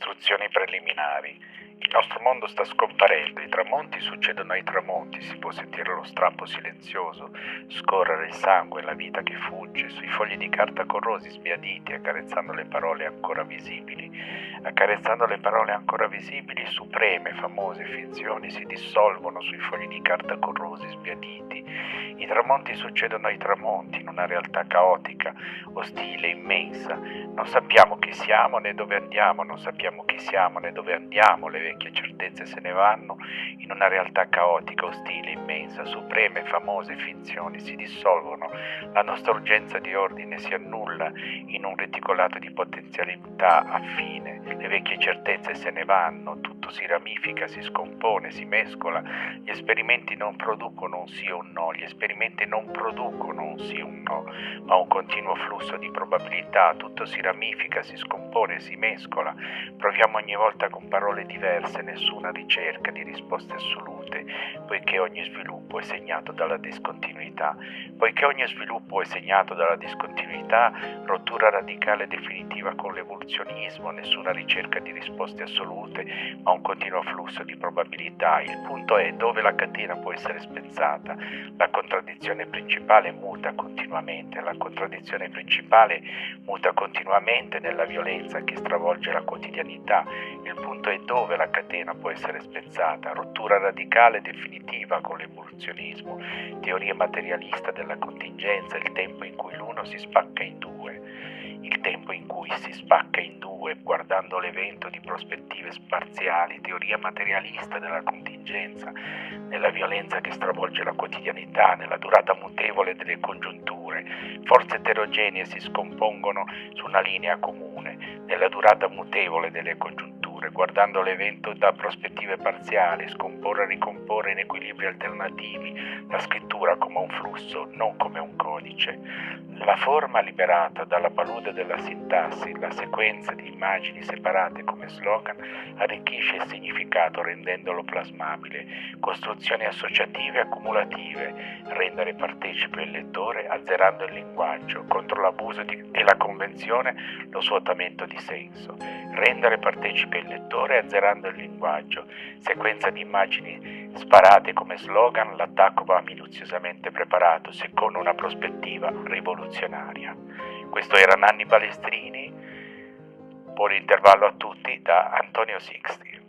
Costruzioni preliminari. Il nostro mondo sta scomparendo, i tramonti succedono ai tramonti, si può sentire lo strappo silenzioso, scorrere il sangue, la vita che fugge, sui fogli di carta corrosi sbiaditi, accarezzando le parole ancora visibili. Accarezzando le parole ancora visibili, supreme, famose finzioni si dissolvono sui fogli di carta corrosi sbiaditi. I tramonti succedono ai tramonti, in una realtà caotica, ostile, immensa. Non sappiamo chi siamo né dove andiamo, non sappiamo chi siamo né dove andiamo, le vecchie certezze se ne vanno in una realtà caotica, ostile, immensa, supreme, famose finzioni si dissolvono, la nostra urgenza di ordine si annulla in un reticolato di potenzialità affine, le vecchie certezze se ne vanno, tutto si ramifica, si scompone, si mescola, gli esperimenti non producono un sì o un no, gli esperimenti non producono un sì o un no, ma un continuo flusso di probabilità, tutto si ramifica, si scompone, si mescola, proviamo ogni volta con parole diverse, nessuna ricerca di risposte assolute, poiché ogni sviluppo è segnato dalla discontinuità, poiché ogni sviluppo è segnato dalla discontinuità, rottura radicale definitiva con l'evoluzionismo, nessuna ricerca di risposte assolute, ma un continuo flusso di probabilità. Il punto è dove la catena può essere spezzata. La contraddizione principale muta continuamente, la contraddizione principale muta continuamente nella violenza che stravolge la quotidianità. Il punto è dove la catena può essere spezzata. Rottura radicale definitiva con l'evoluzionismo, teoria materialista della contingenza, il tempo in cui l'uno si spacca in due, il tempo in cui si spacca in due guardando l'evento di prospettive spaziali, teoria materialista della contingenza, nella violenza che stravolge la quotidianità, nella durata mutevole delle congiunture, forze eterogenee si scompongono su una linea comune, nella durata mutevole delle congiunture guardando l'evento da prospettive parziali, scomporre e ricomporre in equilibri alternativi, la scrittura come un flusso, non come un codice. La forma liberata dalla palude della sintassi, la sequenza di immagini separate come slogan, arricchisce il significato rendendolo plasmabile. Costruzioni associative accumulative, rendere partecipe il lettore azzerando il linguaggio, contro l'abuso di, e la convenzione lo svuotamento di senso. Rendere partecipe il lettore azzerando il linguaggio, sequenza di immagini sparate come slogan, l'attacco va minuziosamente preparato secondo una prospettiva rivoluzionaria. Questo era Nanni Balestrini, buon intervallo a tutti da Antonio Sixti.